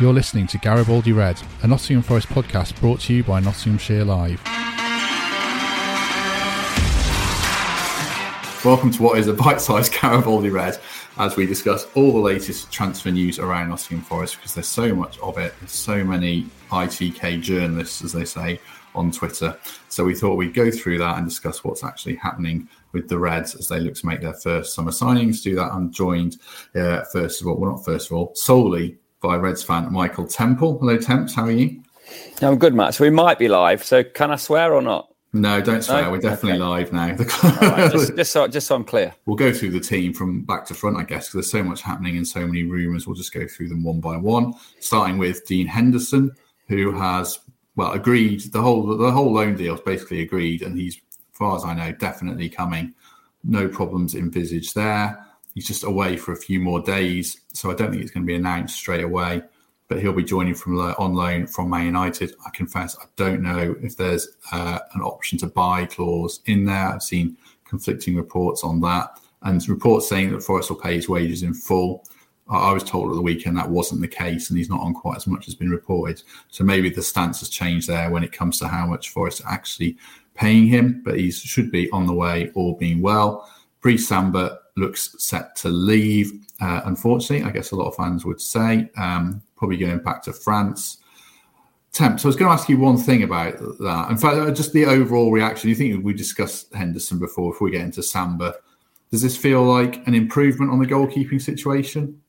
You're listening to Garibaldi Red, a Nottingham Forest podcast brought to you by Nottinghamshire Live. Welcome to what is a bite-sized Garibaldi Red, as we discuss all the latest transfer news around Nottingham Forest because there's so much of it. There's so many ITK journalists, as they say, on Twitter. So we thought we'd go through that and discuss what's actually happening with the Reds as they look to make their first summer signings. To do that, I'm joined, uh, first of all, well, not first of all, solely by Reds fan Michael Temple. Hello, Temps. How are you? I'm good, Matt. So we might be live. So can I swear or not? No, don't swear. No? We're definitely okay. live now. right, just, just, so, just so I'm clear. We'll go through the team from back to front, I guess, because there's so much happening and so many rumours. We'll just go through them one by one, starting with Dean Henderson, who has well agreed the whole the whole loan deal is basically agreed, and he's, far as I know, definitely coming. No problems envisaged there. He's just away for a few more days, so I don't think it's going to be announced straight away. But he'll be joining from on loan from Man United. I confess I don't know if there's uh, an option to buy clause in there. I've seen conflicting reports on that, and reports saying that Forest will pay his wages in full. I was told at the weekend that wasn't the case, and he's not on quite as much as been reported. So maybe the stance has changed there when it comes to how much Forest actually paying him. But he should be on the way, all being well. Brice Samba looks set to leave. Uh, unfortunately, I guess a lot of fans would say, um, probably going back to France. Temp. So I was going to ask you one thing about that. In fact, uh, just the overall reaction. You think we discussed Henderson before? If we get into Samba, does this feel like an improvement on the goalkeeping situation?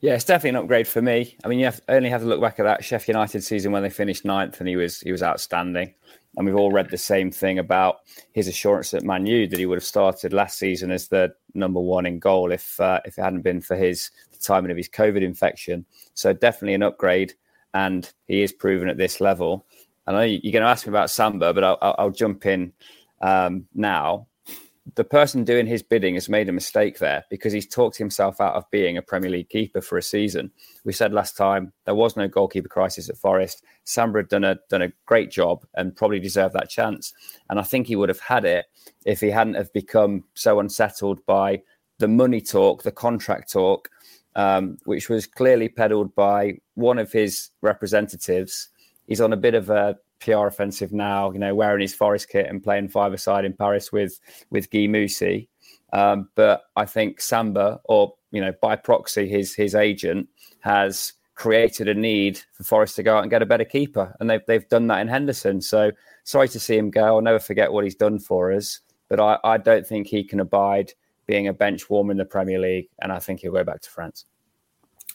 Yeah, it's definitely an upgrade for me. I mean, you have, only have to look back at that Sheffield United season when they finished ninth, and he was he was outstanding. And we've all read the same thing about his assurance at Man U that he would have started last season as the number one in goal if uh, if it hadn't been for his timing of his COVID infection. So definitely an upgrade, and he is proven at this level. I know you're going to ask me about Samba, but I'll, I'll jump in um, now the person doing his bidding has made a mistake there because he's talked himself out of being a Premier League keeper for a season. We said last time there was no goalkeeper crisis at Forest. Samba had done a done a great job and probably deserved that chance. And I think he would have had it if he hadn't have become so unsettled by the money talk, the contract talk, um, which was clearly peddled by one of his representatives. He's on a bit of a PR offensive now, you know, wearing his Forest kit and playing five side in Paris with with Guy Moussi. Um, but I think Samba, or you know, by proxy, his his agent has created a need for Forest to go out and get a better keeper, and they've they've done that in Henderson. So sorry to see him go. I'll never forget what he's done for us, but I, I don't think he can abide being a bench warmer in the Premier League, and I think he'll go back to France.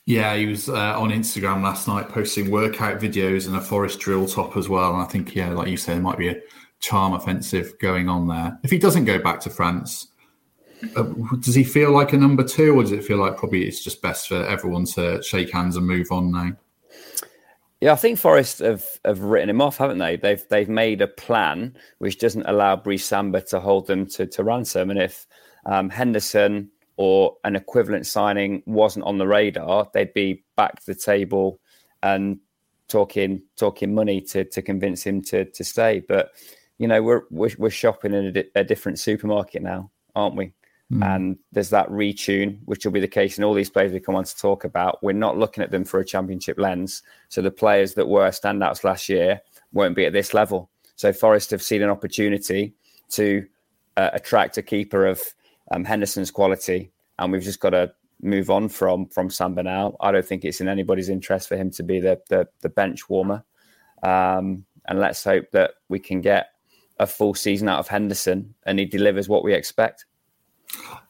Yeah, he was uh, on Instagram last night posting workout videos and a forest drill top as well. And I think, yeah, like you said, there might be a charm offensive going on there. If he doesn't go back to France, uh, does he feel like a number two, or does it feel like probably it's just best for everyone to shake hands and move on now? Yeah, I think Forest have, have written him off, haven't they? They've they've made a plan which doesn't allow Brice Samba to hold them to, to ransom. And if um, Henderson or an equivalent signing wasn't on the radar, they'd be back to the table and talking talking money to to convince him to to stay. But you know, we're we're, we're shopping in a, a, different supermarket now, aren't we? Mm. And there's that retune, which will be the case in all these players we come on to talk about. We're not looking at them for a championship lens. So the players that were standouts last year won't be at this level. So Forest have seen an opportunity to uh, attract a keeper of um, Henderson's quality, and we've just got to move on from from Samba now. I don't think it's in anybody's interest for him to be the the, the bench warmer, um, and let's hope that we can get a full season out of Henderson and he delivers what we expect.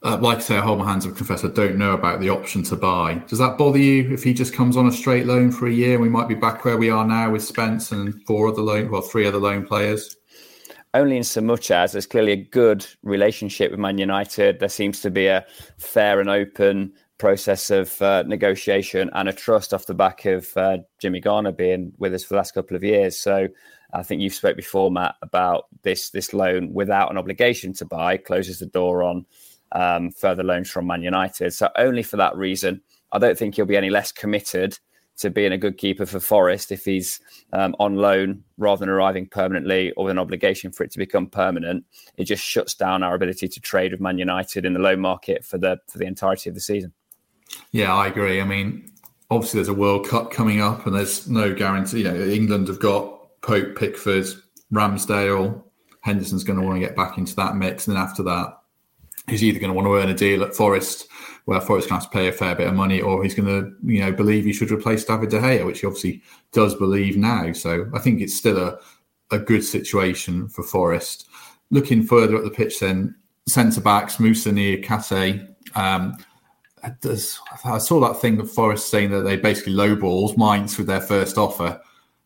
Uh, like I say, I hold my hands up. Confess, I don't know about the option to buy. Does that bother you if he just comes on a straight loan for a year? We might be back where we are now with Spence and four other loan, well, three other loan players only in so much as there's clearly a good relationship with Man United. There seems to be a fair and open process of uh, negotiation and a trust off the back of uh, Jimmy Garner being with us for the last couple of years. So I think you've spoke before, Matt, about this this loan without an obligation to buy closes the door on um, further loans from Man United. So only for that reason, I don't think he'll be any less committed to being a good keeper for Forest if he's um, on loan rather than arriving permanently or with an obligation for it to become permanent. It just shuts down our ability to trade with Man United in the loan market for the for the entirety of the season. Yeah, I agree. I mean, obviously there's a World Cup coming up, and there's no guarantee. You know, England have got Pope, Pickford, Ramsdale. Henderson's going to want to get back into that mix, and then after that, he's either going to want to earn a deal at Forest, where Forest can have to pay a fair bit of money, or he's going to, you know, believe he should replace David De Gea, which he obviously does believe now. So I think it's still a, a good situation for Forest. Looking further at the pitch, then centre backs Moussa Niakhaté. Um, does, I saw that thing of Forest saying that they basically lowballs Mainz with their first offer.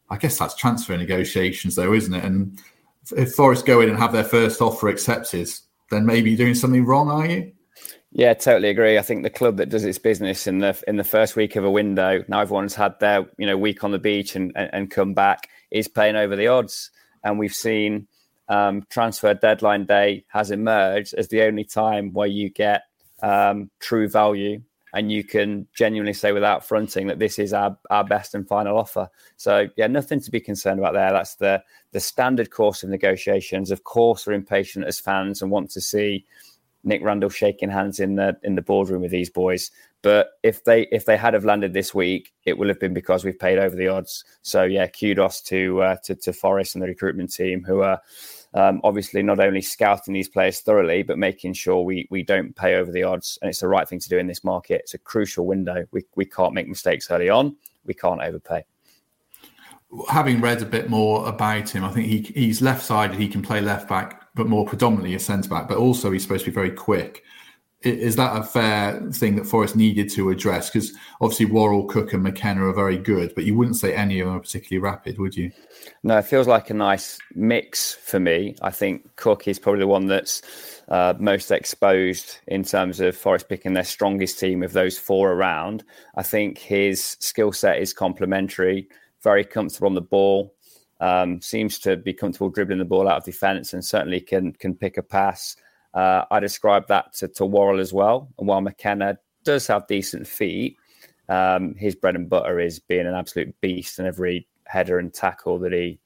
I guess that's transfer negotiations, though, isn't it? And if Forest go in and have their first offer accepted, then maybe you're doing something wrong, are you? Yeah, totally agree. I think the club that does its business in the in the first week of a window, now everyone's had their you know week on the beach and and, and come back, is playing over the odds, and we've seen um, transfer deadline day has emerged as the only time where you get um, true value and you can genuinely say without fronting that this is our, our best and final offer. So yeah, nothing to be concerned about there. That's the the standard course of negotiations. Of course, we're impatient as fans and want to see Nick Randall shaking hands in the in the boardroom with these boys. But if they if they had have landed this week, it will have been because we've paid over the odds. So yeah, kudos to uh, to, to Forest and the recruitment team who are um, obviously not only scouting these players thoroughly, but making sure we we don't pay over the odds. And it's the right thing to do in this market. It's a crucial window. We we can't make mistakes early on. We can't overpay. Having read a bit more about him, I think he he's left sided. He can play left back, but more predominantly a centre back. But also he's supposed to be very quick. Is that a fair thing that Forest needed to address? Because obviously Worrall, Cook, and McKenna are very good, but you wouldn't say any of them are particularly rapid, would you? No, it feels like a nice mix for me. I think Cook is probably the one that's uh, most exposed in terms of Forest picking their strongest team of those four around. I think his skill set is complementary, very comfortable on the ball, um, seems to be comfortable dribbling the ball out of defence, and certainly can can pick a pass. Uh, I describe that to, to Worrall as well. And while McKenna does have decent feet, um, his bread and butter is being an absolute beast in every header and tackle that he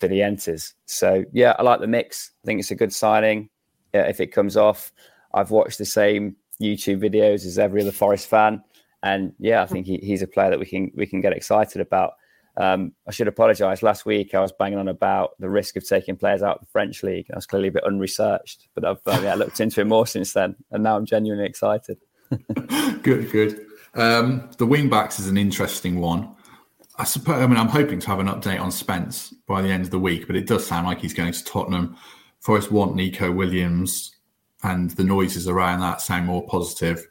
that he enters. So yeah, I like the mix. I think it's a good signing. Yeah, if it comes off, I've watched the same YouTube videos as every other Forest fan, and yeah, I think he, he's a player that we can we can get excited about. Um, I should apologise. Last week, I was banging on about the risk of taking players out of the French league. I was clearly a bit unresearched, but I've uh, yeah, looked into it more since then, and now I'm genuinely excited. good, good. Um, the wing backs is an interesting one. I suppose. I mean, I'm hoping to have an update on Spence by the end of the week, but it does sound like he's going to Tottenham. Forest want Nico Williams, and the noises around that sound more positive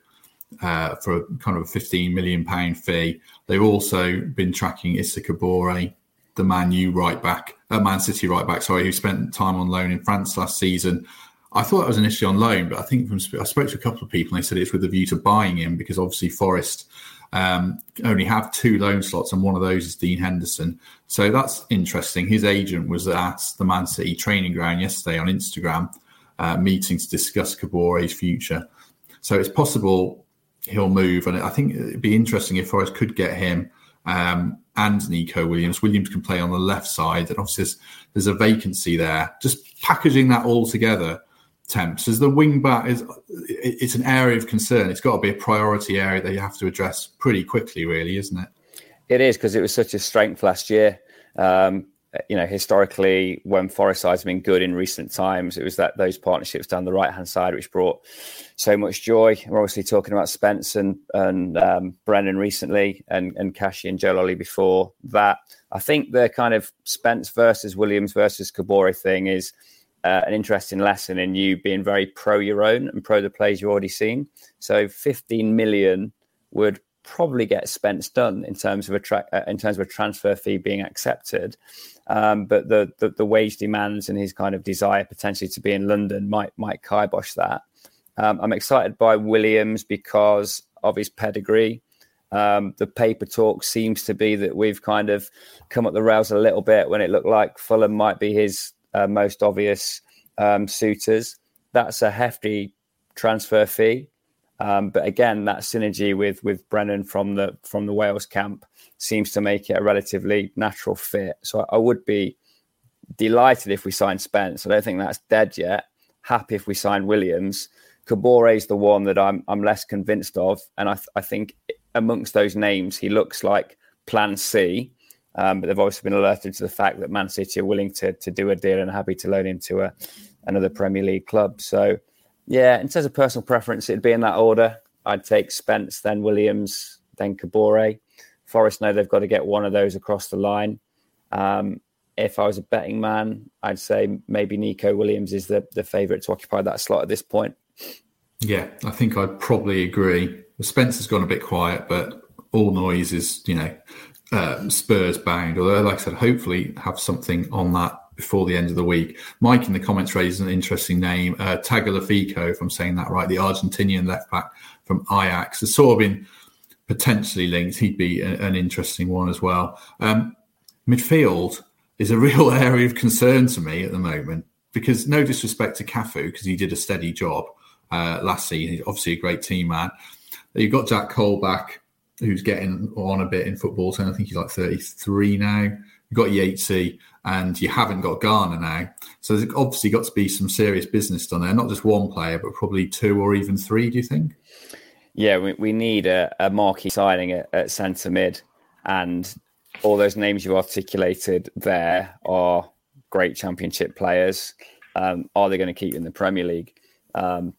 uh, for a kind of a 15 million pound fee. They've also been tracking Issa Kabore, the Man U right back, uh, Man City right back, sorry, who spent time on loan in France last season. I thought it was initially on loan, but I think from I spoke to a couple of people and they said it's with a view to buying him because obviously Forest um, only have two loan slots, and one of those is Dean Henderson. So that's interesting. His agent was at the Man City training ground yesterday on Instagram, uh, meeting to discuss Kabore's future. So it's possible he'll move, and I think it'd be interesting if Forest could get him um, and Nico Williams. Williams can play on the left side, and obviously there's, there's a vacancy there. Just packaging that all together temps as the wing back is it's an area of concern it's got to be a priority area that you have to address pretty quickly really isn't it it is because it was such a strength last year um, you know historically when forest side's been good in recent times it was that those partnerships down the right hand side which brought so much joy we're obviously talking about spence and and um, brennan recently and and Kashi and joe before that i think the kind of spence versus williams versus kabore thing is uh, an interesting lesson in you being very pro your own and pro the plays you've already seen. So 15 million would probably get Spence done in terms of a tra- uh, in terms of a transfer fee being accepted. Um, but the, the, the wage demands and his kind of desire potentially to be in London might might kibosh that. Um, I'm excited by Williams because of his pedigree. Um, the paper talk seems to be that we've kind of come up the rails a little bit when it looked like Fulham might be his uh, most obvious um, suitors. That's a hefty transfer fee. Um, but again, that synergy with with Brennan from the from the Wales camp seems to make it a relatively natural fit. So I, I would be delighted if we sign Spence. I don't think that's dead yet. Happy if we sign Williams. Kabore is the one that I'm I'm less convinced of, and I th- I think amongst those names he looks like Plan C. Um, but they've also been alerted to the fact that Man City are willing to to do a deal and happy to loan him to a another Premier League club. So yeah, in terms of personal preference, it'd be in that order. I'd take Spence, then Williams, then Kabore. Forest know they've got to get one of those across the line. Um, if I was a betting man, I'd say maybe Nico Williams is the, the favourite to occupy that slot at this point. Yeah, I think I'd probably agree. Spencer's gone a bit quiet, but all noise is, you know, uh, Spurs bound. Although, like I said, hopefully have something on that before the end of the week. Mike in the comments raises an interesting name, uh, Tagliafico, if I'm saying that right, the Argentinian left back from Ajax. Has sort of been potentially linked. He'd be a, an interesting one as well. Um, midfield is a real area of concern to me at the moment because no disrespect to Cafu because he did a steady job uh, last season. He's obviously a great team man. You've got Jack Colback, who's getting on a bit in football. So I think he's like 33 now. You've got Yatesy, and you haven't got Garner now. So there's obviously got to be some serious business done there. Not just one player, but probably two or even three. Do you think? Yeah, we, we need a, a marquee signing at, at centre mid, and all those names you articulated there are great championship players. Um, are they going to keep in the Premier League? Um,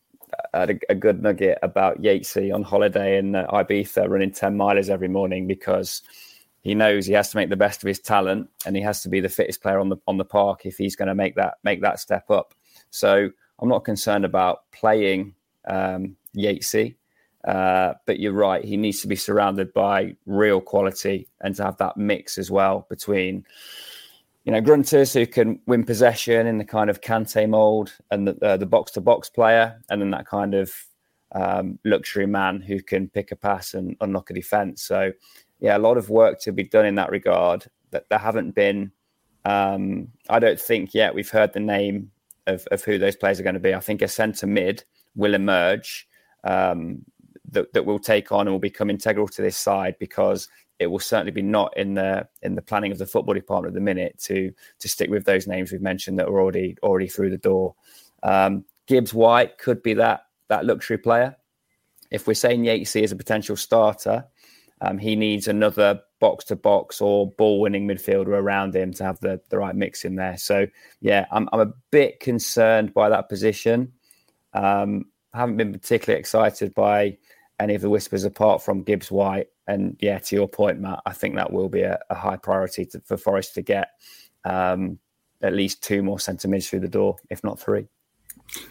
I had a, a, good nugget about Yatesy on holiday in uh, Ibiza running 10 milers every morning because he knows he has to make the best of his talent and he has to be the fittest player on the on the park if he's going to make that make that step up. So I'm not concerned about playing um, Yatesy, uh, but you're right. He needs to be surrounded by real quality and to have that mix as well between you know grunters who can win possession in the kind of Kante mold and the uh, the box to box player, and then that kind of um, luxury man who can pick a pass and unlock a defense. So yeah, a lot of work to be done in that regard. That there haven't been, um, I don't think yet we've heard the name of, of who those players are going to be. I think a centre mid will emerge um, that, that will take on and will become integral to this side because it will certainly be not in the in the planning of the football department at the minute to to stick with those names we've mentioned that are already already through the door. Um, Gibbs White could be that that luxury player. If we're saying Yatesy is a potential starter, um, he needs another box to box or ball winning midfielder around him to have the, the right mix in there. So, yeah, I'm, I'm a bit concerned by that position. Um, haven't been particularly excited by any of the whispers apart from Gibbs White. And yeah, to your point, Matt, I think that will be a, a high priority to, for Forest to get um, at least two more centre mids through the door, if not three.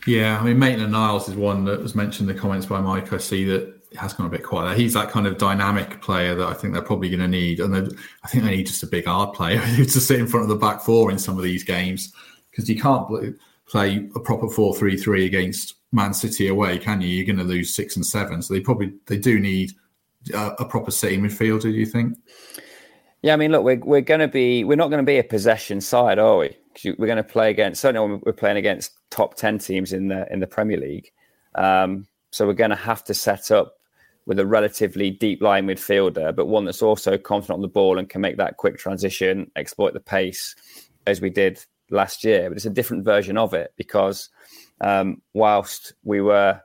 Yeah, I mean, Maitland Niles is one that was mentioned in the comments by Mike. I see that has gone a bit quiet. He's that kind of dynamic player that I think they're probably going to need, and I think they need just a big hard player to sit in front of the back four in some of these games because you can't play a proper four-three-three against Man City away, can you? You're going to lose six and seven, so they probably they do need a, a proper City midfielder. Do you think? Yeah, I mean, look, we're we're going to be we're not going to be a possession side, are we? We're going to play against certainly when we're playing against top ten teams in the in the Premier League. Um, so we're going to have to set up with a relatively deep line midfielder, but one that's also confident on the ball and can make that quick transition, exploit the pace as we did last year. But it's a different version of it because um, whilst we were,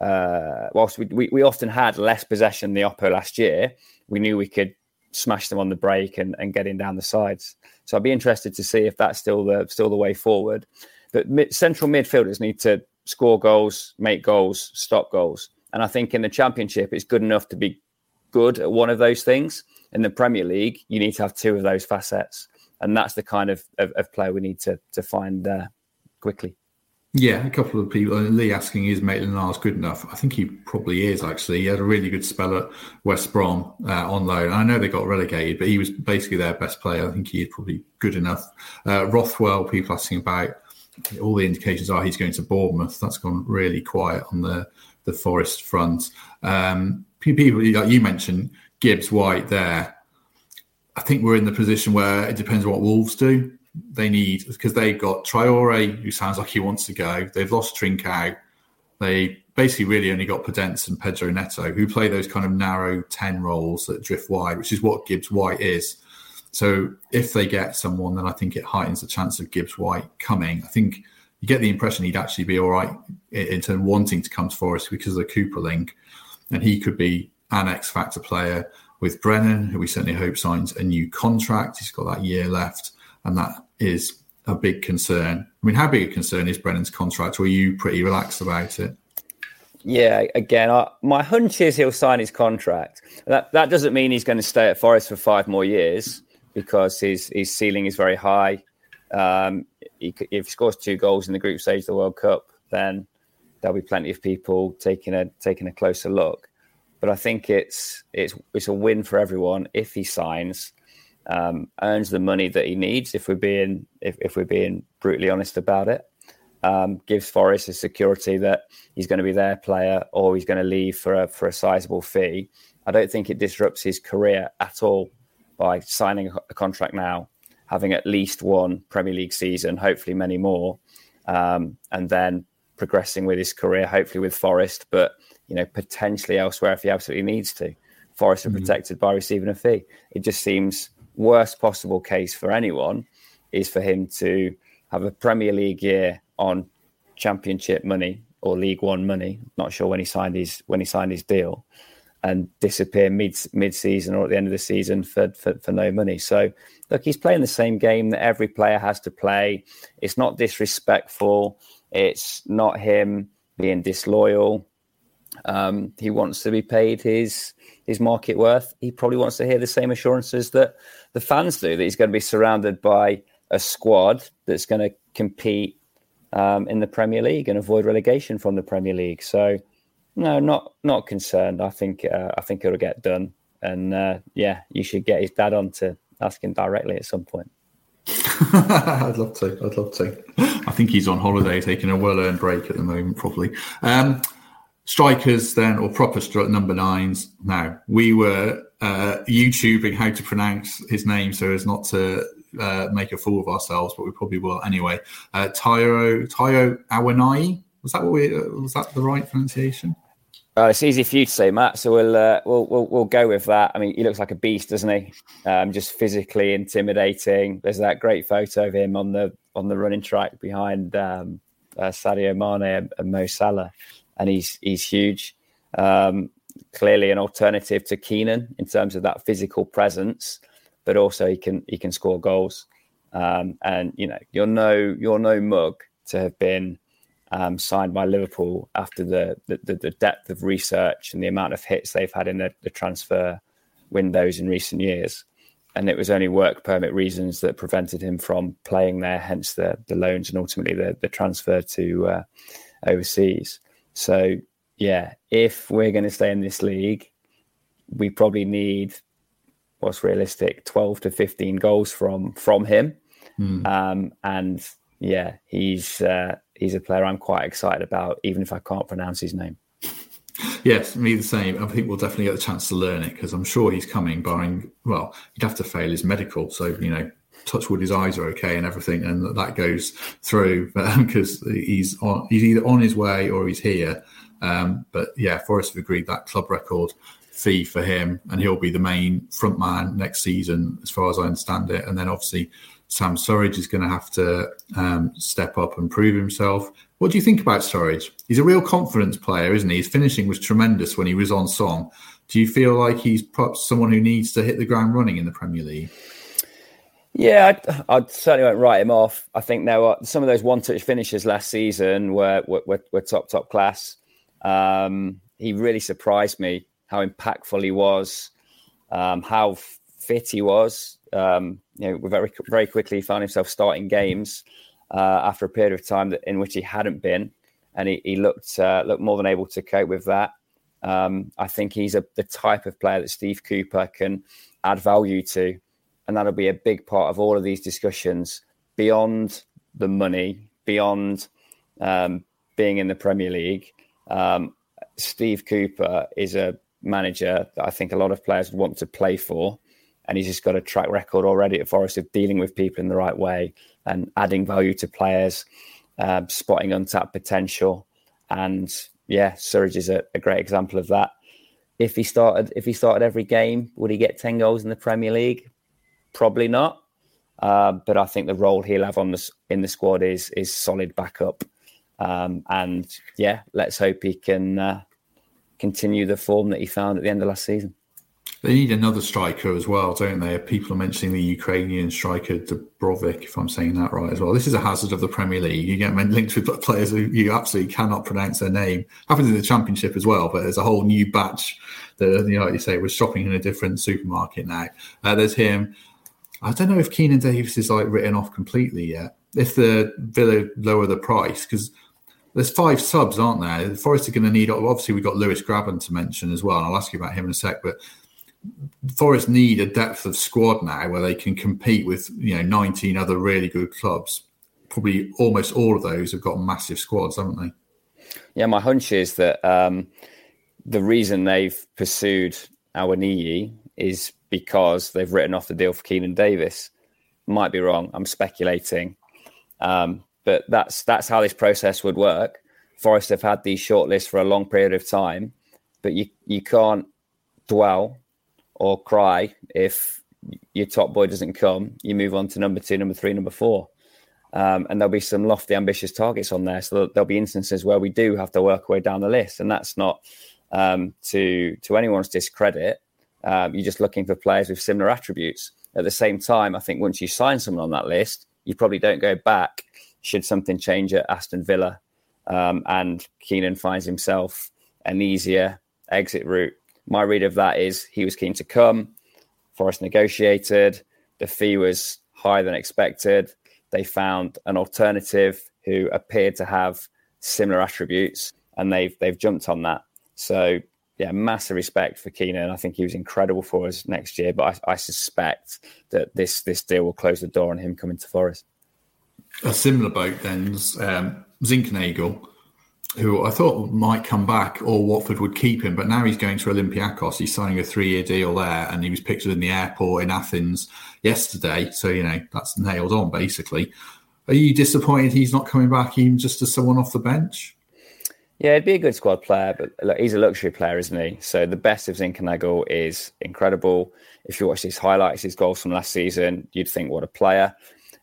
uh, whilst we, we, we, often had less possession the Oppo last year, we knew we could smash them on the break and, and get in down the sides. So I'd be interested to see if that's still the still the way forward. But mid, central midfielders need to score goals, make goals, stop goals. And I think in the championship, it's good enough to be good at one of those things. In the Premier League, you need to have two of those facets. And that's the kind of, of, of player we need to, to find uh, quickly. Yeah, a couple of people. Lee asking, is Maitland Niles good enough? I think he probably is, actually. He had a really good spell at West Brom uh, on loan. I know they got relegated, but he was basically their best player. I think he is probably good enough. Uh, Rothwell, people asking about, all the indications are he's going to Bournemouth. That's gone really quiet on the the Forest front. Um, people like you mentioned Gibbs White there. I think we're in the position where it depends what Wolves do. They need because they've got Traore, who sounds like he wants to go. They've lost Trincao. They basically really only got Podence and Pedro Neto, who play those kind of narrow 10 roles that drift wide, which is what Gibbs White is. So if they get someone, then I think it heightens the chance of Gibbs White coming. I think you get the impression he'd actually be all right in terms of wanting to come to Forest because of the Cooper link. And he could be an X factor player with Brennan, who we certainly hope signs a new contract. He's got that year left. And that is a big concern. I mean, how big a concern is Brennan's contract? Are you pretty relaxed about it? Yeah, again, I, my hunch is he'll sign his contract. That that doesn't mean he's going to stay at Forest for five more years because his his ceiling is very high. Um, if he scores two goals in the group stage of the World Cup, then there'll be plenty of people taking a taking a closer look. But I think it's it's it's a win for everyone if he signs, um, earns the money that he needs. If we're being if, if we're being brutally honest about it, um, gives Forest a security that he's going to be their player or he's going to leave for a for a sizable fee. I don't think it disrupts his career at all by signing a contract now, having at least one Premier League season, hopefully many more, um, and then progressing with his career, hopefully with Forest, but you know potentially elsewhere if he absolutely needs to. Forest are mm-hmm. protected by receiving a fee. It just seems worst possible case for anyone is for him to have a Premier League year on Championship money or League One money. Not sure when he signed his when he signed his deal, and disappear mid mid season or at the end of the season for, for for no money. So look, he's playing the same game that every player has to play. It's not disrespectful. It's not him being disloyal. Um, he wants to be paid his his market worth. He probably wants to hear the same assurances that the fans do that he's going to be surrounded by a squad that's going to compete um, in the Premier League and avoid relegation from the Premier League. So no, not not concerned. I think uh, I think it'll get done. And uh, yeah, you should get his dad on to ask him directly at some point. I'd love to. I'd love to. I think he's on holiday, taking a well-earned break at the moment, probably. Um, strikers then, or proper stri- number nines. Now we were uh, YouTubing how to pronounce his name so as not to uh, make a fool of ourselves, but we probably will anyway. Uh, Tyro Tayo Awoniyi was that what we uh, was that the right pronunciation? Uh, it's easy for you to say, Matt. So we'll, uh, we'll we'll we'll go with that. I mean, he looks like a beast, doesn't he? Um, just physically intimidating. There's that great photo of him on the on the running track behind um, uh, Sadio Mane and, Mo Salah, and he's he's huge. Um, clearly, an alternative to Keinan in terms of that physical presence, but also he can he can score goals. Um, and you know, you're no you're no mug to have been um, signed by Liverpool after the, the, the depth of research and the amount of hits they've had in the, the transfer windows in recent years. And it was only work permit reasons that prevented him from playing there, hence the, the loans and ultimately the, the transfer to uh, overseas. So, yeah, if we're going to stay in this league, we probably need what's realistic 12 to 15 goals from from him. Mm. Um, and yeah, he's uh, he's a player I'm quite excited about, even if I can't pronounce his name. Yes, me the same. I think we'll definitely get the chance to learn it because I'm sure he's coming. Barring, well, he'd have to fail his medical, so you know, touch wood, his eyes are okay and everything, and that goes through because he's on. He's either on his way or he's here. Um, but yeah, Forest have agreed that club record fee for him, and he'll be the main front man next season, as far as I understand it. And then obviously Sam Surridge is going to have to um, step up and prove himself. What do you think about Surridge? He's a real confidence player, isn't he? His finishing was tremendous when he was on song. Do you feel like he's perhaps someone who needs to hit the ground running in the Premier League? Yeah, I, I certainly won't write him off. I think there were some of those one-touch finishes last season were were, were top top class. Um, he really surprised me how impactful he was, um, how fit he was um, you know, very very quickly found himself starting games uh, after a period of time that, in which he hadn't been, and he, he looked uh, looked more than able to cope with that. Um, I think he's a, the type of player that Steve Cooper can add value to, and that'll be a big part of all of these discussions beyond the money, beyond um, being in the Premier League. Um, Steve Cooper is a manager that I think a lot of players want to play for. And he's just got a track record already at Forest of dealing with people in the right way and adding value to players, uh, spotting untapped potential. And yeah, Surridge is a, a great example of that. If he started, if he started every game, would he get ten goals in the Premier League? Probably not. Uh, but I think the role he'll have on the in the squad is is solid backup. Um, and yeah, let's hope he can uh, continue the form that he found at the end of last season. They need another striker as well, don't they? People are mentioning the Ukrainian striker Dubrovik, if I'm saying that right as well. This is a hazard of the Premier League. You get linked with players who you absolutely cannot pronounce their name. Happens in the Championship as well, but there's a whole new batch that, you know, like you say, we're shopping in a different supermarket now. Uh, there's him. I don't know if Keinan Davis is like written off completely yet. If the Villa lower the price, because there's five subs, aren't there? Forest are going to need. Obviously, we've got Lewis Grabban to mention as well. And I'll ask you about him in a sec. But Forest need a depth of squad now where they can compete with you know 19 other really good clubs. Probably almost all of those have got massive squads, haven't they? Yeah, my hunch is that um, the reason they've pursued Awoniyi is because they've written off the deal for Keinan Davis. Might be wrong. I'm speculating, um, but that's that's how this process would work. Forest have had these shortlists for a long period of time, but you you can't dwell or cry if your top boy doesn't come. You move on to number two, number three, number four. Um, and there'll be some lofty, ambitious targets on there. So there'll be instances where we do have to work our way down the list, and that's not um, to to anyone's discredit. Um, you're just looking for players with similar attributes. At the same time, I think once you sign someone on that list, you probably don't go back should something change at Aston Villa um, and Keinan finds himself an easier exit route. My read of that is he was keen to come. Forest negotiated. The fee was higher than expected. They found an alternative who appeared to have similar attributes, and they've they've jumped on that. So yeah, massive respect for Keinan. I think he was incredible for us next year, but I, I, suspect that this this deal will close the door on him coming to Forest. A similar boat then's um, Zinckernagel, who I thought might come back or Watford would keep him, but now he's going to Olympiacos. He's signing a three-year deal there, and he was pictured in the airport in Athens yesterday. So you know that's nailed on, basically. Are you disappointed he's not coming back even just as someone off the bench? Yeah, it'd be a good squad player, but look, he's a luxury player, isn't he? So the best of Zinckernagel is incredible. If you watch his highlights, his goals from last season, you'd think what a player.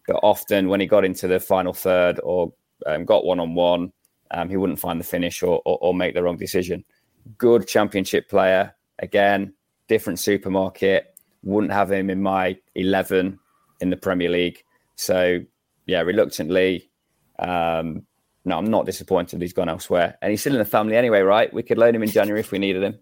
But often when he got into the final third or um, got one on one, he wouldn't find the finish or, or, or make the wrong decision. Good championship player, again, different supermarket. Wouldn't have him in my eleven in the Premier League. So yeah, reluctantly. Um, no, I'm not disappointed he's gone elsewhere. And he's still in the family anyway, right? We could loan him in January if we needed him.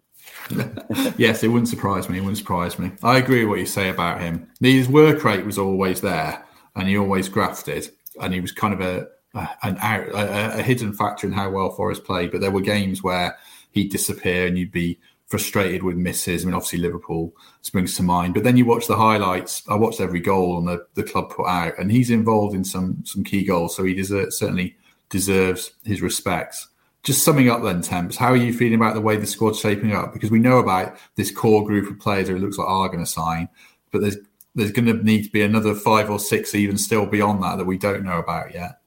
yes, it wouldn't surprise me. It wouldn't surprise me. I agree with what you say about him. His work rate was always there, and he always grafted, and he was kind of a an out, a, a hidden factor in how well Forest played. But there were games where he'd disappear, and you'd be frustrated with misses. I mean, obviously Liverpool springs to mind, but then you watch the highlights. I watched every goal on the, the club put out, and he's involved in some some key goals, so he deserves, certainly deserves his respects. Just summing up then, Temps, how are you feeling about the way the squad's shaping up? Because we know about this core group of players who it looks like are going to sign, but there's there's going to need to be another five or six even still beyond that that we don't know about yet.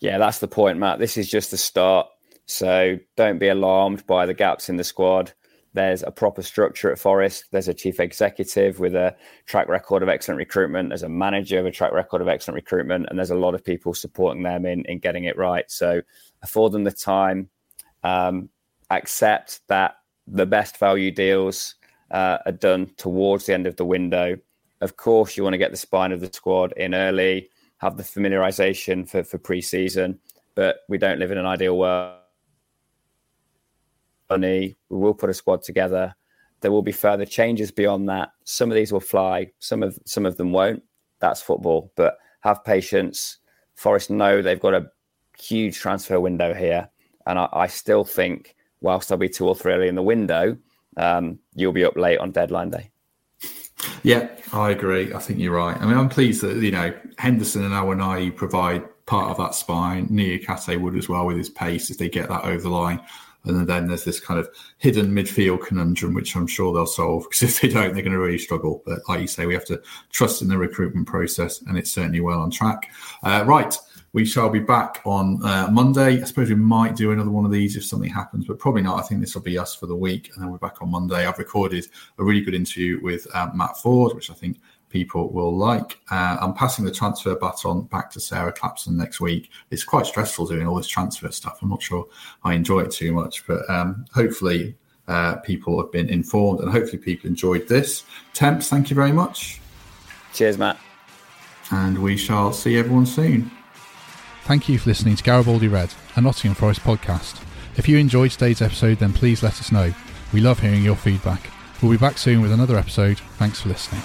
Yeah, that's the point, Matt. This is just the start. So don't be alarmed by the gaps in the squad. There's a proper structure at Forest. There's a chief executive with a track record of excellent recruitment. There's a manager with a track record of excellent recruitment, and there's a lot of people supporting them in in getting it right. So afford them the time. Um, accept that the best value deals uh, are done towards the end of the window. Of course, you want to get the spine of the squad in early, have the familiarization for for pre-season, but we don't live in an ideal world money. We will put a squad together. There will be further changes beyond that. Some of these will fly. Some of some of them won't. That's football. But have patience. Forest know they've got a huge transfer window here, and I, I still think whilst there'll be two or three early in the window, um, you'll be up late on deadline day. Yeah, I agree. I think you're right. I mean, I'm pleased that you know Henderson and Awoniyi provide part of that spine. Niakhaté would as well with his pace if they get that over the line. And then there's this kind of hidden midfield conundrum, which I'm sure they'll solve because if they don't, they're going to really struggle. But like you say, we have to trust in the recruitment process, and it's certainly well on track. Uh, right. We shall be back on uh, Monday. I suppose we might do another one of these if something happens, but probably not. I think this will be us for the week, and then we're back on Monday. I've recorded a really good interview with um, Matt Ford, which I think people will like. Uh, I'm passing the transfer baton back to Sarah Clapson next week. It's quite stressful doing all this transfer stuff. I'm not sure I enjoy it too much, but um, hopefully uh, people have been informed and hopefully people enjoyed this. Temps, thank you very much. Cheers, Matt. And we shall see everyone soon. Thank you for listening to Garibaldi Red, a Nottingham Forest podcast. If you enjoyed today's episode, then please let us know. We love hearing your feedback. We'll be back soon with another episode. Thanks for listening.